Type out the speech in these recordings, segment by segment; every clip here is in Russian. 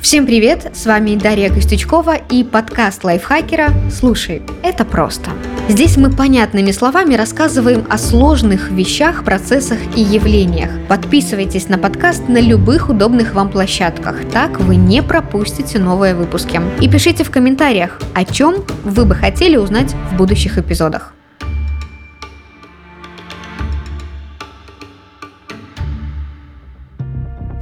Всем привет! С вами Дарья Костючкова и подкаст лайфхакера «Слушай, это просто». Здесь мы понятными словами рассказываем о сложных вещах, процессах и явлениях. Подписывайтесь на подкаст на любых удобных вам площадках, так вы не пропустите новые выпуски. И пишите в комментариях, о чем вы бы хотели узнать в будущих эпизодах.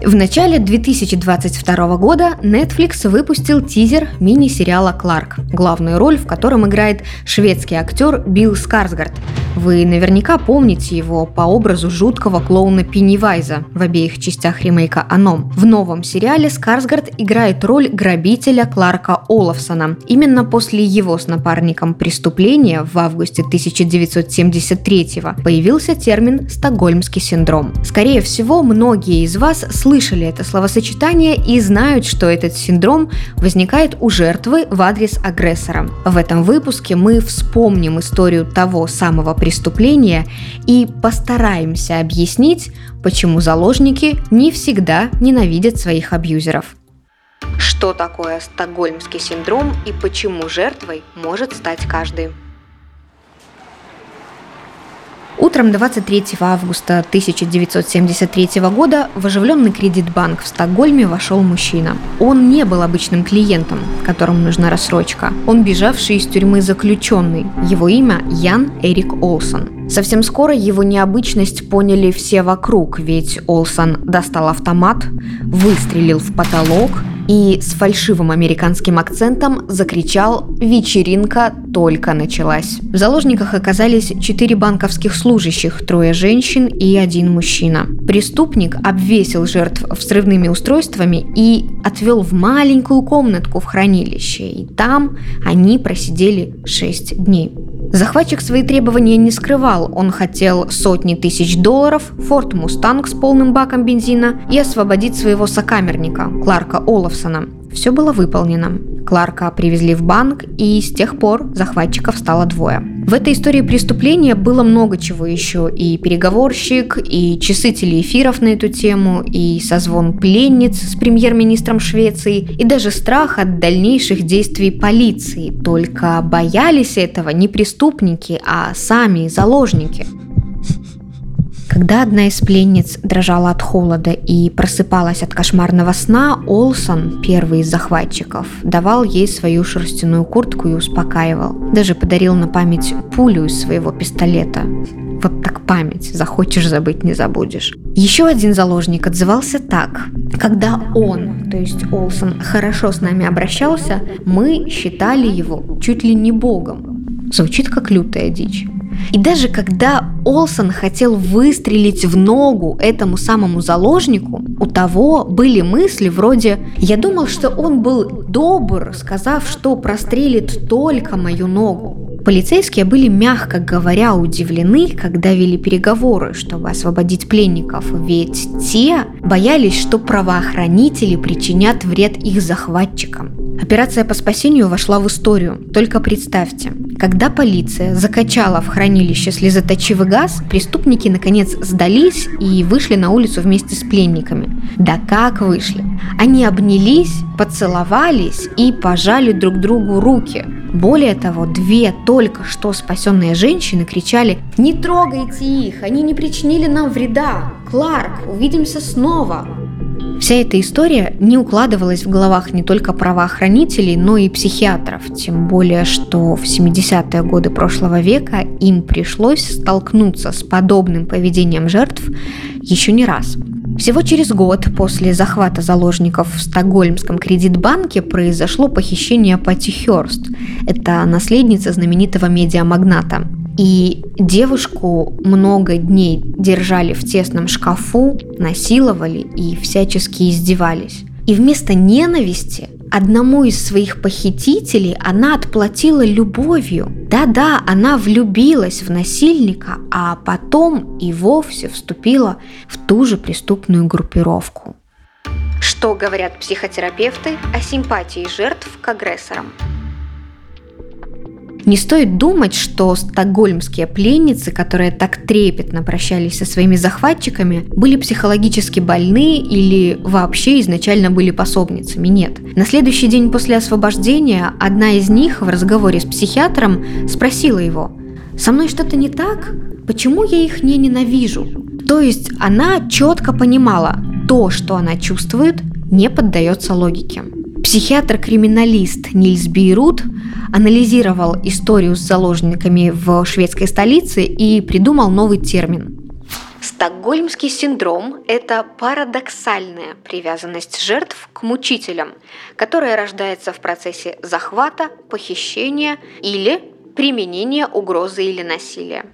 В начале 2022 года Netflix выпустил тизер мини-сериала «Кларк», главную роль в котором играет шведский актер Билл Скарсгард. Вы наверняка помните его по образу жуткого клоуна Пеннивайза в обеих частях ремейка «Оном». В новом сериале Скарсгард играет роль грабителя Кларка Олафсона. Именно после его с напарником преступления в августе 1973 появился термин «стокгольмский синдром». Скорее всего, многие из вас слышали слышали это словосочетание и знают, что этот синдром возникает у жертвы в адрес агрессора. В этом выпуске мы вспомним историю того самого преступления и постараемся объяснить, почему заложники не всегда ненавидят своих абьюзеров. Что такое стокгольмский синдром и почему жертвой может стать каждый? Утром 23 августа 1973 года в оживленный кредитбанк в Стокгольме вошел мужчина. Он не был обычным клиентом, которому нужна рассрочка. Он бежавший из тюрьмы заключенный. Его имя Ян Эрик Олсон. Совсем скоро его необычность поняли все вокруг, ведь Олсон достал автомат, выстрелил в потолок и с фальшивым американским акцентом закричал «Вечеринка только началась». В заложниках оказались четыре банковских служащих, трое женщин и один мужчина. Преступник обвесил жертв взрывными устройствами и отвел в маленькую комнатку в хранилище, и там они просидели шесть дней. Захватчик свои требования не скрывал. Он хотел сотни тысяч долларов, Форд Мустанг с полным баком бензина и освободить своего сокамерника, Кларка Олафсона. Все было выполнено. Кларка привезли в банк, и с тех пор захватчиков стало двое. В этой истории преступления было много чего еще. И переговорщик, и часы телеэфиров на эту тему, и созвон пленниц с премьер-министром Швеции, и даже страх от дальнейших действий полиции. Только боялись этого не преступники, а сами заложники. Когда одна из пленниц дрожала от холода и просыпалась от кошмарного сна, Олсон, первый из захватчиков, давал ей свою шерстяную куртку и успокаивал. Даже подарил на память пулю из своего пистолета. Вот так память, захочешь забыть, не забудешь. Еще один заложник отзывался так. Когда он, то есть Олсон, хорошо с нами обращался, мы считали его чуть ли не богом. Звучит как лютая дичь. И даже когда Олсон хотел выстрелить в ногу этому самому заложнику, у того были мысли вроде «Я думал, что он был добр, сказав, что прострелит только мою ногу». Полицейские были, мягко говоря, удивлены, когда вели переговоры, чтобы освободить пленников, ведь те боялись, что правоохранители причинят вред их захватчикам. Операция по спасению вошла в историю. Только представьте, когда полиция закачала в хранилище слезоточивый газ, преступники наконец сдались и вышли на улицу вместе с пленниками. Да как вышли? Они обнялись, поцеловались и пожали друг другу руки. Более того, две только что спасенные женщины кричали «Не трогайте их, они не причинили нам вреда! Кларк, увидимся снова!» Вся эта история не укладывалась в головах не только правоохранителей, но и психиатров, тем более, что в 70-е годы прошлого века им пришлось столкнуться с подобным поведением жертв еще не раз. Всего через год после захвата заложников в Стокгольмском кредитбанке произошло похищение Пати Хёрст. Это наследница знаменитого медиамагната. И девушку много дней держали в тесном шкафу, насиловали и всячески издевались. И вместо ненависти одному из своих похитителей она отплатила любовью. Да-да, она влюбилась в насильника, а потом и вовсе вступила в ту же преступную группировку. Что говорят психотерапевты о симпатии жертв к агрессорам? Не стоит думать, что стокгольмские пленницы, которые так трепетно прощались со своими захватчиками, были психологически больны или вообще изначально были пособницами. Нет. На следующий день после освобождения одна из них в разговоре с психиатром спросила его, «Со мной что-то не так? Почему я их не ненавижу?» То есть она четко понимала, то, что она чувствует, не поддается логике. Психиатр-криминалист Нильс Бейрут анализировал историю с заложниками в шведской столице и придумал новый термин. Стокгольмский синдром – это парадоксальная привязанность жертв к мучителям, которая рождается в процессе захвата, похищения или применения угрозы или насилия.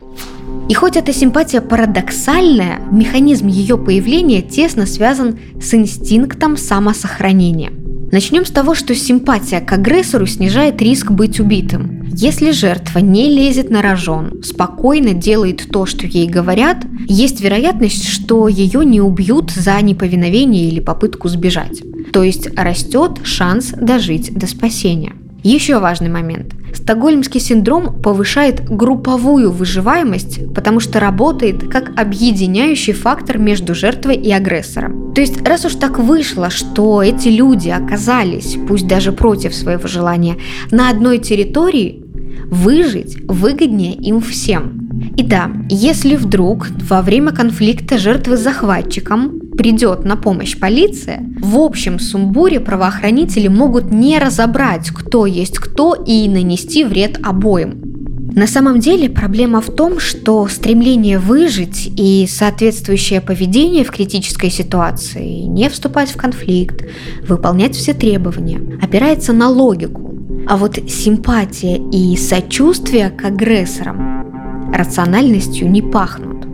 И хоть эта симпатия парадоксальная, механизм ее появления тесно связан с инстинктом самосохранения. Начнем с того, что симпатия к агрессору снижает риск быть убитым. Если жертва не лезет на рожон, спокойно делает то, что ей говорят, есть вероятность, что ее не убьют за неповиновение или попытку сбежать. То есть растет шанс дожить до спасения. Еще важный момент. Стокгольмский синдром повышает групповую выживаемость, потому что работает как объединяющий фактор между жертвой и агрессором. То есть, раз уж так вышло, что эти люди оказались, пусть даже против своего желания, на одной территории, выжить выгоднее им всем. И да, если вдруг во время конфликта жертвы с захватчиком придет на помощь полиция, в общем сумбуре правоохранители могут не разобрать, кто есть кто и нанести вред обоим. На самом деле проблема в том, что стремление выжить и соответствующее поведение в критической ситуации, не вступать в конфликт, выполнять все требования, опирается на логику. А вот симпатия и сочувствие к агрессорам рациональностью не пахнут.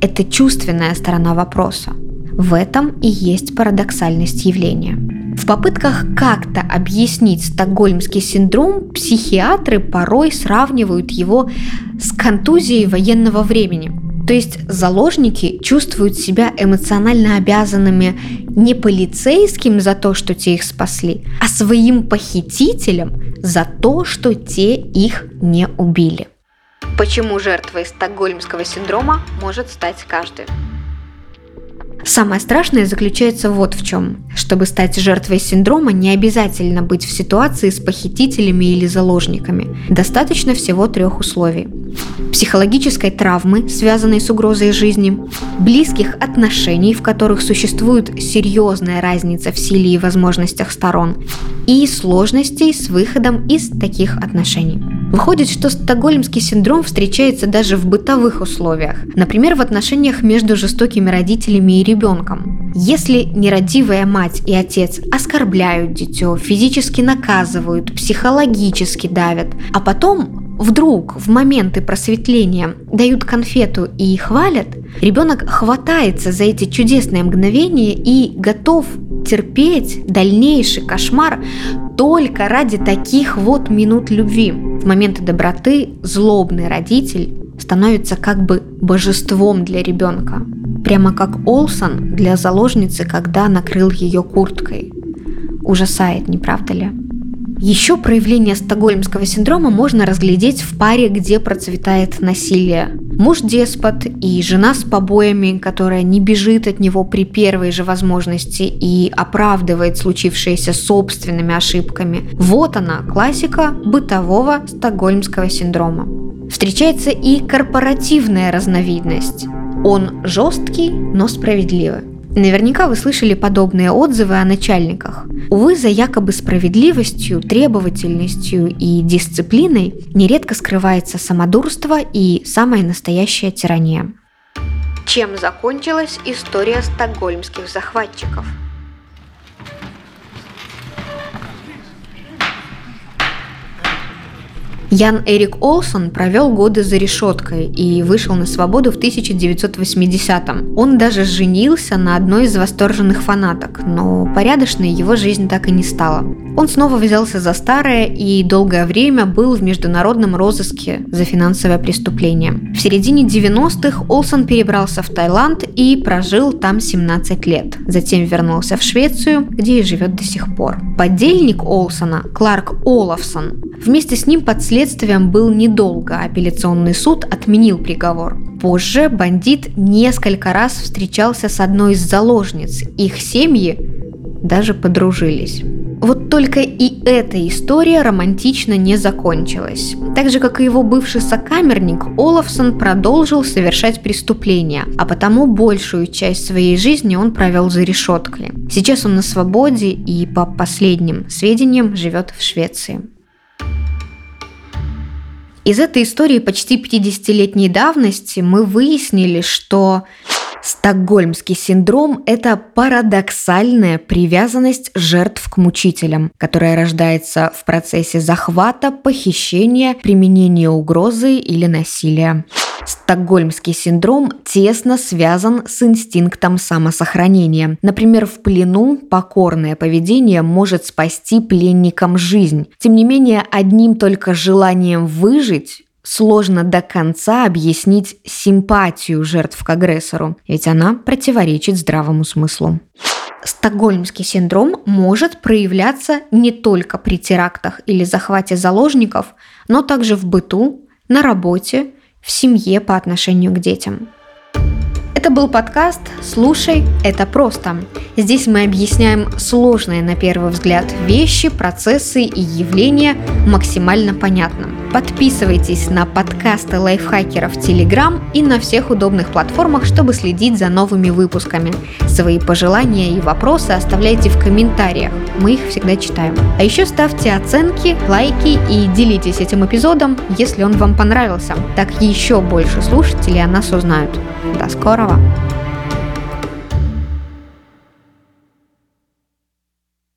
Это чувственная сторона вопроса – в этом и есть парадоксальность явления. В попытках как-то объяснить стокгольмский синдром психиатры порой сравнивают его с контузией военного времени. То есть заложники чувствуют себя эмоционально обязанными не полицейским за то, что те их спасли, а своим похитителям за то, что те их не убили. Почему жертвой стокгольмского синдрома может стать каждый? Самое страшное заключается вот в чем. Чтобы стать жертвой синдрома, не обязательно быть в ситуации с похитителями или заложниками. Достаточно всего трех условий. Психологической травмы, связанной с угрозой жизни, близких отношений, в которых существует серьезная разница в силе и возможностях сторон, и сложностей с выходом из таких отношений. Выходит, что стокгольмский синдром встречается даже в бытовых условиях, например, в отношениях между жестокими родителями и ребенком. Если нерадивая мать и отец оскорбляют дитё, физически наказывают, психологически давят, а потом вдруг в моменты просветления дают конфету и хвалят, ребенок хватается за эти чудесные мгновения и готов терпеть дальнейший кошмар только ради таких вот минут любви. В моменты доброты злобный родитель становится как бы божеством для ребенка. Прямо как Олсон для заложницы, когда накрыл ее курткой. Ужасает, не правда ли? Еще проявление стокгольмского синдрома можно разглядеть в паре, где процветает насилие. Муж деспот и жена с побоями, которая не бежит от него при первой же возможности и оправдывает случившееся собственными ошибками. Вот она, классика бытового стокгольмского синдрома. Встречается и корпоративная разновидность. Он жесткий, но справедливый. Наверняка вы слышали подобные отзывы о начальниках. Увы, за якобы справедливостью, требовательностью и дисциплиной нередко скрывается самодурство и самая настоящая тирания. Чем закончилась история стокгольмских захватчиков – Ян Эрик Олсон провел годы за решеткой и вышел на свободу в 1980-м. Он даже женился на одной из восторженных фанаток, но порядочной его жизнь так и не стала. Он снова взялся за старое и долгое время был в международном розыске за финансовое преступление. В середине 90-х Олсон перебрался в Таиланд и прожил там 17 лет. Затем вернулся в Швецию, где и живет до сих пор. Подельник Олсона, Кларк Олафсон, вместе с ним под следствием следствием был недолго. Апелляционный суд отменил приговор. Позже бандит несколько раз встречался с одной из заложниц. Их семьи даже подружились. Вот только и эта история романтично не закончилась. Так же, как и его бывший сокамерник, Олафсон продолжил совершать преступления, а потому большую часть своей жизни он провел за решеткой. Сейчас он на свободе и, по последним сведениям, живет в Швеции. Из этой истории почти 50-летней давности мы выяснили, что Стокгольмский синдром – это парадоксальная привязанность жертв к мучителям, которая рождается в процессе захвата, похищения, применения угрозы или насилия. Стокгольмский синдром тесно связан с инстинктом самосохранения. Например, в плену покорное поведение может спасти пленникам жизнь. Тем не менее, одним только желанием выжить сложно до конца объяснить симпатию жертв к агрессору, ведь она противоречит здравому смыслу. Стокгольмский синдром может проявляться не только при терактах или захвате заложников, но также в быту, на работе, в семье по отношению к детям. Это был подкаст «Слушай, это просто». Здесь мы объясняем сложные на первый взгляд вещи, процессы и явления максимально понятным. Подписывайтесь на подкасты лайфхакеров в Телеграм и на всех удобных платформах, чтобы следить за новыми выпусками. Свои пожелания и вопросы оставляйте в комментариях, мы их всегда читаем. А еще ставьте оценки, лайки и делитесь этим эпизодом, если он вам понравился. Так еще больше слушателей о нас узнают. До скорого!